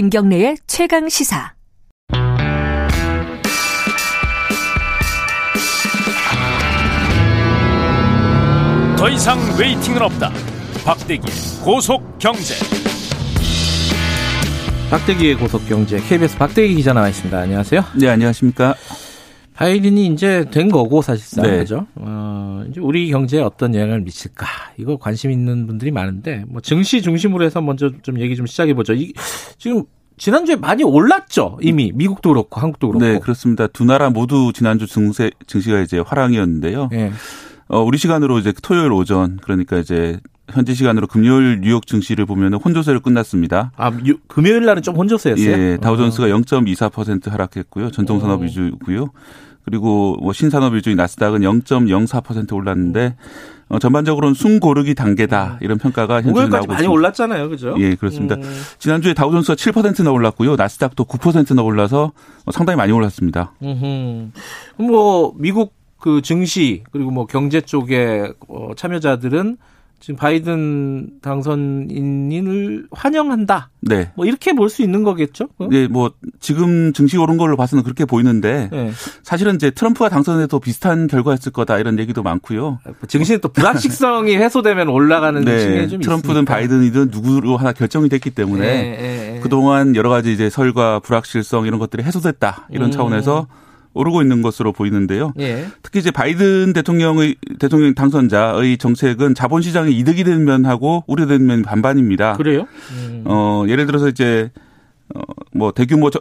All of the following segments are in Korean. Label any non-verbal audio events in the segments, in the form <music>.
김경래의 최강 시사. 더 이상 웨이팅은 없다. 박대기의 고속 경제. 박대기의 고속 경제 KBS 박대기 기자 나와 있습니다. 안녕하세요. 네, 안녕하십니까. 바이든이 이제 된 거고 사실상 네. 그죠. 어, 이제 우리 경제에 어떤 영향을 미칠까 이거 관심 있는 분들이 많은데 뭐 증시 중심으로 해서 먼저 좀 얘기 좀 시작해 보죠. 이, 지금 지난주에 많이 올랐죠 이미 미국도 그렇고 한국도 그렇고. 네, 그렇습니다. 두 나라 모두 지난주 증세, 증시가 이제 화랑이었는데요. 예. 어, 우리 시간으로 이제 토요일 오전, 그러니까 이제 현지 시간으로 금요일 뉴욕 증시를 보면 혼조세로 끝났습니다. 아 유- 금요일 날은 좀 혼조세였어요. 예, 다우존스가 0.24% 하락했고요. 전통산업 어. 위주고요. 그리고 뭐 신산업 위주인 나스닥은 0.04% 올랐는데 어, 전반적으로는 숨 고르기 단계다 이런 평가가 현재 나오고 많이 있습니다. 올랐잖아요, 그죠? 예, 그렇습니다. 음. 지난주에 다우존스가 7%나 올랐고요. 나스닥도 9%나 올라서 어, 상당히 많이 올랐습니다. 음흠. 그럼 뭐 미국 그 증시 그리고 뭐 경제 쪽에 어, 참여자들은 지금 바이든 당선인을 환영한다. 네. 뭐 이렇게 볼 수 있는 거겠죠? 어? 네, 뭐 지금 증시 오른 걸로 봐서는 그렇게 보이는데 네. 사실은 이제 트럼프가 당선해도 비슷한 결과였을 거다 이런 얘기도 많고요. 증시는 또 불확실성이 해소되면 올라가는 네, 층에 좀 트럼프든 있으니까. 바이든이든 누구로 하나 결정이 됐기 때문에 네, 네, 네. 그동안 여러 가지 이제 설과 불확실성 이런 것들이 해소됐다 이런 음. 차원에서 오르고 있는 것으로 보이는데요. 예. 특히 이제 바이든 대통령의 대통령 당선자의 정책은 자본시장에 이득이 되는 면하고 우려되는 면 반반입니다. 그래요? 음. 어, 예를 들어서 이제, 어, 뭐, 대규모 저,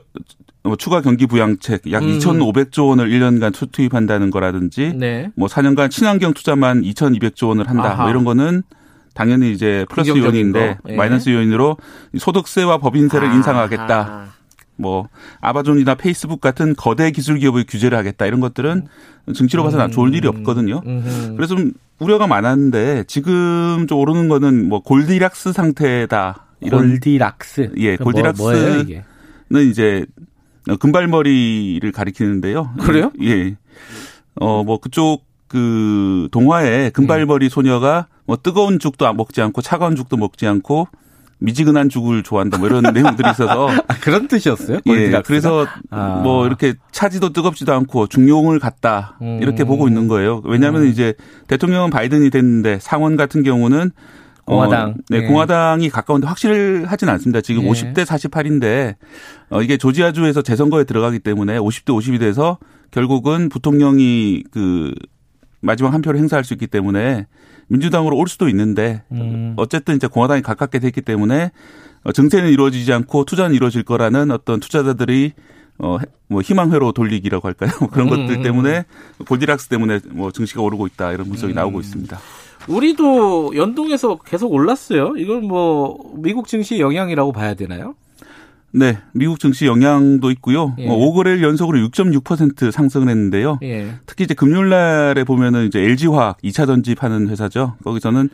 어, 추가 경기 부양책 약 음. 2,500조 원을 1년간 투- 투입한다는 거라든지, 네. 뭐 4년간 친환경 투자만 2,200조 원을 한다. 아하. 뭐 이런 거는 당연히 이제 플러스 요인인데, 거. 예. 마이너스 요인으로 소득세와 법인세를 아, 인상하겠다. 아. 뭐, 아마존이나 페이스북 같은 거대 기술 기업의 규제를 하겠다. 이런 것들은 증시로 봐서는 음. 좋을 일이 없거든요. 음흠. 그래서 좀 우려가 많았는데, 지금 좀 오르는 거는 뭐 골디락스 상태다. 이런 골디락스. 예, 골디락스- 뭐, 뭐예요, 이게? 는 이제 금발머리를 가리키는데요. 그래요? 예. 어, 뭐 그쪽 그 동화에 금발머리 소녀가 뭐 뜨거운 죽도 먹지 않고 차가운 죽도 먹지 않고 미지근한 죽을 좋아한다 뭐 이런 <laughs> 내용들이 있어서 아, 그런 뜻이었어요? 예. 그래서 아. 뭐 이렇게 차지도 뜨겁지도 않고 중용을 갖다 음. 이렇게 보고 있는 거예요. 왜냐하면 이제 대통령은 바이든이 됐는데 상원 같은 경우는 공화당. 어, 네, 예. 공화당이 가까운데 확실하진 않습니다. 지금 예. 50대 48인데 어, 이게 조지아주에서 재선거에 들어가기 때문에 50대 50이 돼서 결국은 부통령이 그 마지막 한 표를 행사할 수 있기 때문에 민주당으로 올 수도 있는데 음. 어쨌든 이제 공화당이 가깝게 됐기 때문에 어, 정세는 이루어지지 않고 투자는 이루어질 거라는 어떤 투자자들이 어, 뭐 희망회로 돌리기라고 할까요? <laughs> 그런 음, 것들 때문에 골디락스 때문에 뭐 증시가 오르고 있다 이런 분석이 음. 나오고 있습니다. 우리도 연동해서 계속 올랐어요. 이건 뭐 미국 증시 영향이라고 봐야 되나요? 네, 미국 증시 영향도 있고요. 예. 뭐 5거래일 연속으로 6.6% 상승을 했는데요. 예. 특히 이제 금요일 날에 보면은 이제 LG화학 2차 전지 파는 회사죠. 거기서는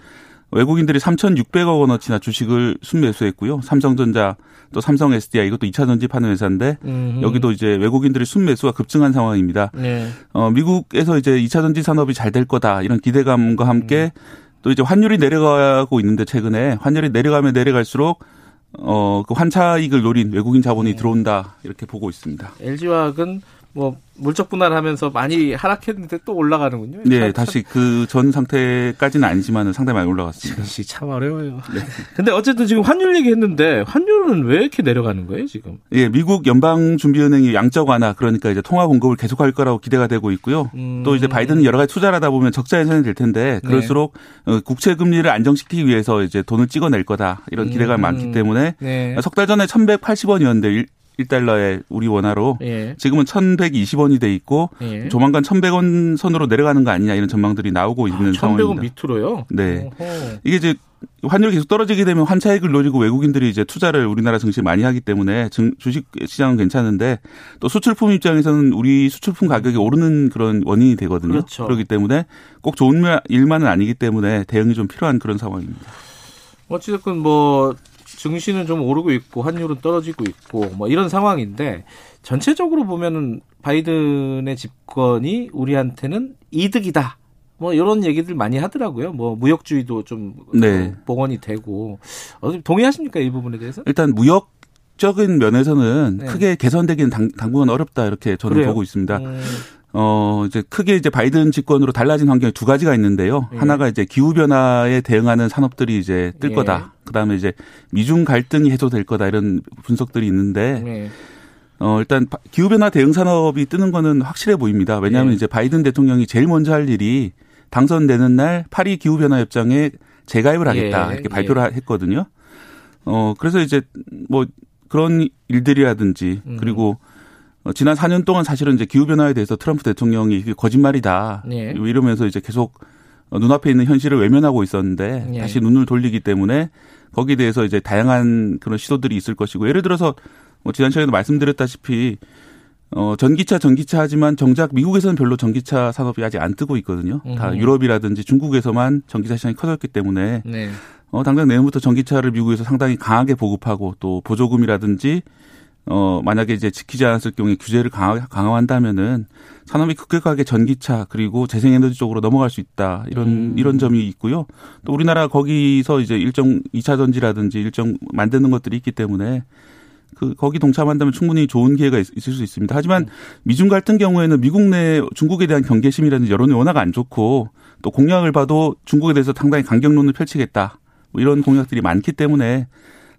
외국인들이 3,600억 원어치나 주식을 순매수했고요. 삼성전자 또 삼성 SDI 이것도 2차 전지 파는 회사인데 음흠. 여기도 이제 외국인들이 순매수가 급증한 상황입니다. 네. 어, 미국에서 이제 2차 전지 산업이 잘 될 거다 이런 기대감과 함께 또 이제 환율이 내려가고 있는데 최근에 환율이 내려가면 내려갈수록 어, 그 환차익을 노린 외국인 자본이 들어온다 이렇게 보고 있습니다. LG화학은 뭐 물적 분할하면서 많이 하락했는데 또 올라가는군요. 네, 참- 다시 그 전 상태까지는 아니지만 상당히 많이 올라갔습니다. 증시 참 어려워요. <laughs> 근데 어쨌든 지금 환율 얘기했는데 환율은 왜 이렇게 내려가는 거예요 지금? 예, 미국 연방 준비은행이 양적 완화 그러니까 이제 통화 공급을 계속할 거라고 기대가 되고 있고요. 음. 또 이제 바이든이 여러 가지 투자를 하다 보면 적자 예산이 될 텐데 그럴수록 어, 국채 금리를 안정시키기 위해서 이제 돈을 찍어낼 거다 이런 기대가 음. 많기 때문에 네. 석달 전에 1,180원이었는데 1, 달러에 우리 원화로 예. 지금은 1,120원이 돼 있고 예. 조만간 1,100원 선으로 내려가는 거 아니냐 이런 전망들이 나오고 있는 1,100원 상황입니다. 밑으로요. 네. 어허. 이게 이제 환율이 계속 떨어지게 되면 환차익을 노리고 외국인들이 이제 투자를 우리나라 증시에 많이 하기 때문에 증- 주식 시장은 괜찮은데 또 수출품 입장에서는 우리 수출품 가격이 오르는 그런 원인이 되거든요. 그렇죠. 그렇기 때문에 꼭 좋은 일만은 아니기 때문에 대응이 좀 필요한 그런 상황입니다. 어찌됐건 뭐 증시는 좀 오르고 있고 환율은 떨어지고 있고 뭐 이런 상황인데 전체적으로 보면은 바이든의 집권이 우리한테는 이득이다. 뭐 이런 얘기들 많이 하더라고요. 뭐 무역주의도 좀 네. 어, 복원이 되고 어떻게 동의하십니까 이 부분에 대해서? 일단 무역 법적인 면에서는 네. 크게 개선되기는 당, 당분간 어렵다 이렇게 저는 그래요? 보고 있습니다. 음, 어, 이제 크게 이제 바이든 집권으로 달라진 환경이 두 가지가 있는데요. 예. 하나가 이제 기후 변화에 대응하는 산업들이 이제 뜰 예. 거다. 그다음에 이제 미중 갈등이 해소될 거다 이런 분석들이 있는데 네. 어, 일단 기후 변화 대응 산업이 뜨는 거는 확실해 보입니다. 왜냐하면 예. 이제 바이든 대통령이 제일 먼저 할 일이 당선되는 날 파리 기후 변화 협정에 재가입을 하겠다 예. 이렇게 발표를 하- 했거든요. 어, 그래서 이제 뭐 그런 일들이라든지 음. 그리고 어, 지난 4년 동안 사실은 이제 기후 변화에 대해서 트럼프 대통령이 거짓말이다 예. 이러면서 이제 계속 어, 눈앞에 있는 현실을 외면하고 있었는데 예. 다시 눈을 돌리기 때문에 거기에 대해서 이제 다양한 그런 시도들이 있을 것이고 예를 들어서 뭐 지난 시간에도 말씀드렸다시피 어 전기차 전기차 하지만 정작 미국에서는 별로 전기차 산업이 아직 안 뜨고 있거든요. 다 음흠. 유럽이라든지 중국에서만 전기차 시장이 커졌기 때문에 네. 어 당장 내년부터 전기차를 미국에서 상당히 강하게 보급하고 또 보조금이라든지 어 만약에 이제 지키지 않았을 경우에 규제를 강화, 강화한다면은 산업이 급격하게 전기차 그리고 재생에너지 쪽으로 넘어갈 수 있다 이런 음. 이런 점이 있고요. 또 우리나라 거기서 이제 일정 2차 전지라든지 일정 만드는 것들이 있기 때문에 그 거기 동참한다면 충분히 좋은 기회가 있, 을수 있습니다. 하지만 미중 갈등 경우에는 미국 내 중국에 대한 경계심이라든지 여론이 워낙 안 좋고 또 공약을 봐도 중국에 대해서 상당히 강경론을 펼치겠다 뭐 이런 공약들이 많기 때문에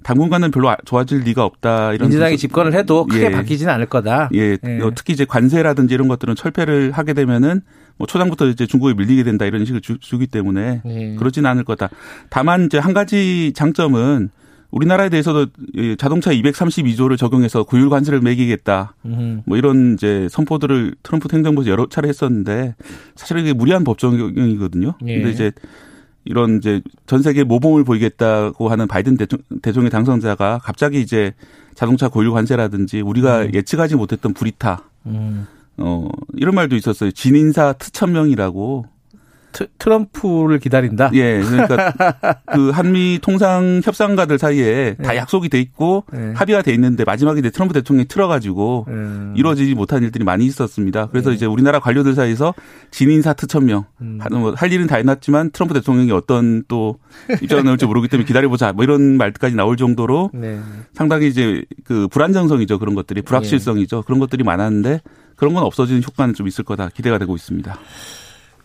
당분간은 별로 아- 좋아질 리가 없다 이런 민주당이 집권을 해도 크게 예. 바뀌지는 않을 거다. 예, 예. 어, 특히 이제 관세라든지 이런 것들은 철폐를 하게 되면은 뭐 초장부터 이제 중국에 밀리게 된다 이런 식을 주, 주기 때문에 예. 그렇지는 않을 거다. 다만 이제 한 가지 장점은 우리나라에 대해서도 이 자동차 232조를 적용해서 구율 관세를 매기겠다. 음. 뭐 이런 이제 선포들을 트럼프 행정부에서 여러 차례 했었는데 사실 이게 무리한 법 적용이거든요. 예. 근데 이제 이런 이제 전 세계 모범을 보이겠다고 하는 바이든 대통, 대통령 당선자가 갑자기 이제 자동차 고율 관세라든지 우리가 음. 예측하지 못했던 불이타 음. 어 이런 말도 있었어요. 진인사 트천명이라고. 트, 트럼프를 기다린다. 예, 그러니까 그 한미 통상 협상가들 사이에 다 예. 약속이 돼 있고 예. 합의가 돼 있는데 마지막에 이제 트럼프 대통령이 틀어가지고 음. 이루어지지 못한 일들이 많이 있었습니다. 그래서 네. 이제 우리나라 관료들 사이에서 진인사 트 천명 음. 하- 뭐할 일은 다 해놨지만 트럼프 대통령이 어떤 또 입장을 넣을지 모르기 때문에 기다려보자 뭐 이런 말까지 나올 정도로 네. 상당히 이제 그 불안정성이죠 그런 것들이 불확실성이죠 그런 것들이 많았는데 그런 건 없어지는 효과는 좀 있을 거다 기대가 되고 있습니다.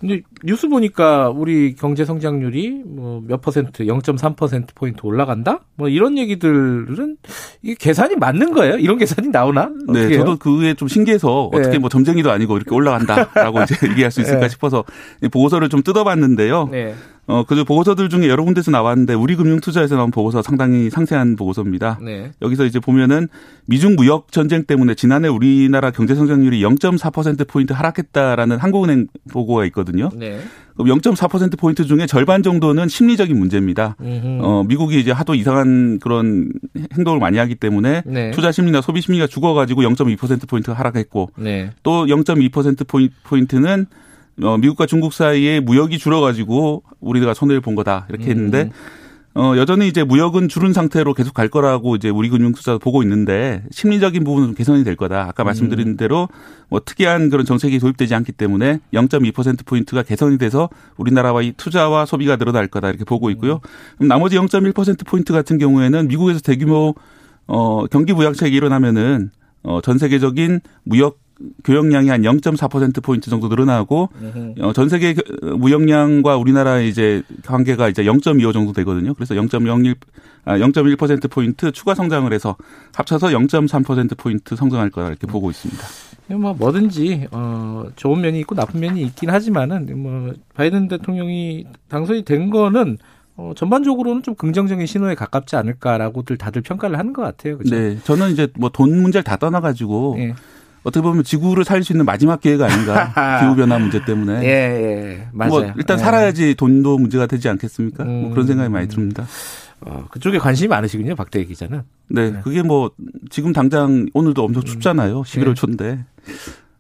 근데 뉴스 보니까 우리 경제 성장률이 뭐 몇 퍼센트, 0.3% 포인트 올라간다? 뭐 이런 얘기들은 이게 계산이 맞는 거예요? 이런 계산이 나오나? 네, 해요? 저도 그게 좀 신기해서 네. 어떻게 뭐 점쟁이도 아니고 이렇게 올라간다라고 <laughs> 이제 얘기할 수 있을까 네. 싶어서 이 보고서를 좀 뜯어봤는데요. 네. 어, 그 보고서들 중에 여러 군데서 나왔는데 우리금융투자에서 나온 보고서 상당히 상세한 보고서입니다. 네. 여기서 이제 보면은 미중 무역 전쟁 때문에 지난해 우리나라 경제 성장률이 0.4% 포인트 하락했다라는 한국은행 보고가 있거든요. 네. 0.4% 포인트 중에 절반 정도는 심리적인 문제입니다. 음흠. 어, 미국이 이제 하도 이상한 그런 행동을 많이 하기 때문에 네. 투자 심리나 소비 심리가 죽어가지고 0.2% 포인트 하락했고 네. 또0.2% 포인- 포인트는 어, 미국과 중국 사이에 무역이 줄어가지고 우리가 손해를 본 거다 이렇게 했는데 음. 어, 여전히 이제 무역은 줄은 상태로 계속 갈 거라고 이제 우리 금융투자 보고 있는데 심리적인 부분은 좀 개선이 될 거다. 아까 말씀드린 대로 뭐 특이한 그런 정책이 도입되지 않기 때문에 0.2% 포인트가 개선이 돼서 우리나라와 이 투자와 소비가 늘어날 거다 이렇게 보고 있고요. 그럼 나머지 0.1% 포인트 같은 경우에는 미국에서 대규모 어, 경기 부양책이 일어나면은 어, 전 세계적인 무역 교역량이 한 0.4% 포인트 정도 늘어나고 음흠. 어, 전 세계 무역량과 우리나라의 이제 관계가 이제 0.25 정도 되거든요. 그래서 0.01 아, 0.1% 포인트 추가 성장을 해서 합쳐서 0.3% 포인트 성장할 거다 이렇게 보고 있습니다. 뭐 뭐든지 어 좋은 면이 있고 나쁜 면이 있긴 하지만은 뭐 바이든 대통령이 당선이 된 거는 어 전반적으로는 좀 긍정적인 신호에 가깝지 않을까라고들 다들 평가를 하는 것 같아요. 그죠? 네, 저는 이제 뭐 돈 문제를 다 떠나가지고 예. 어떻게 보면 지구를 살릴 수 있는 마지막 기회가 아닌가 <laughs> 기후 변화 문제 때문에. 예, 예. 맞아요. 뭐 일단 예. 살아야지 돈도 문제가 되지 않겠습니까? 뭐 음. 그런 생각이 많이 듭니다. 어, 그쪽에 관심이 많으시군요, 박대기 기자는. 네, 네. 그게 뭐 지금 당장 오늘도 엄청 춥잖아요. 11월 네. 초인데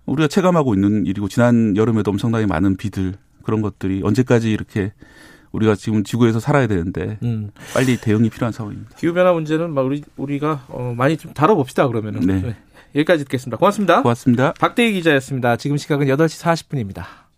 우리가 체감하고 있는 일이고 지난 여름에도 엄청나게 많은 비들 그런 것들이 언제까지 이렇게 우리가 지금 지구에서 살아야 되는데 음. 빨리 대응이 필요한 상황입니다. 기후 변화 문제는 막 우리 우리가 어, 많이 좀 다뤄봅시다 그러면은. 네. 여기까지 듣겠습니다. 고맙습니다. 고맙습니다. 박대기 기자였습니다. 지금 시각은 8시 40분입니다.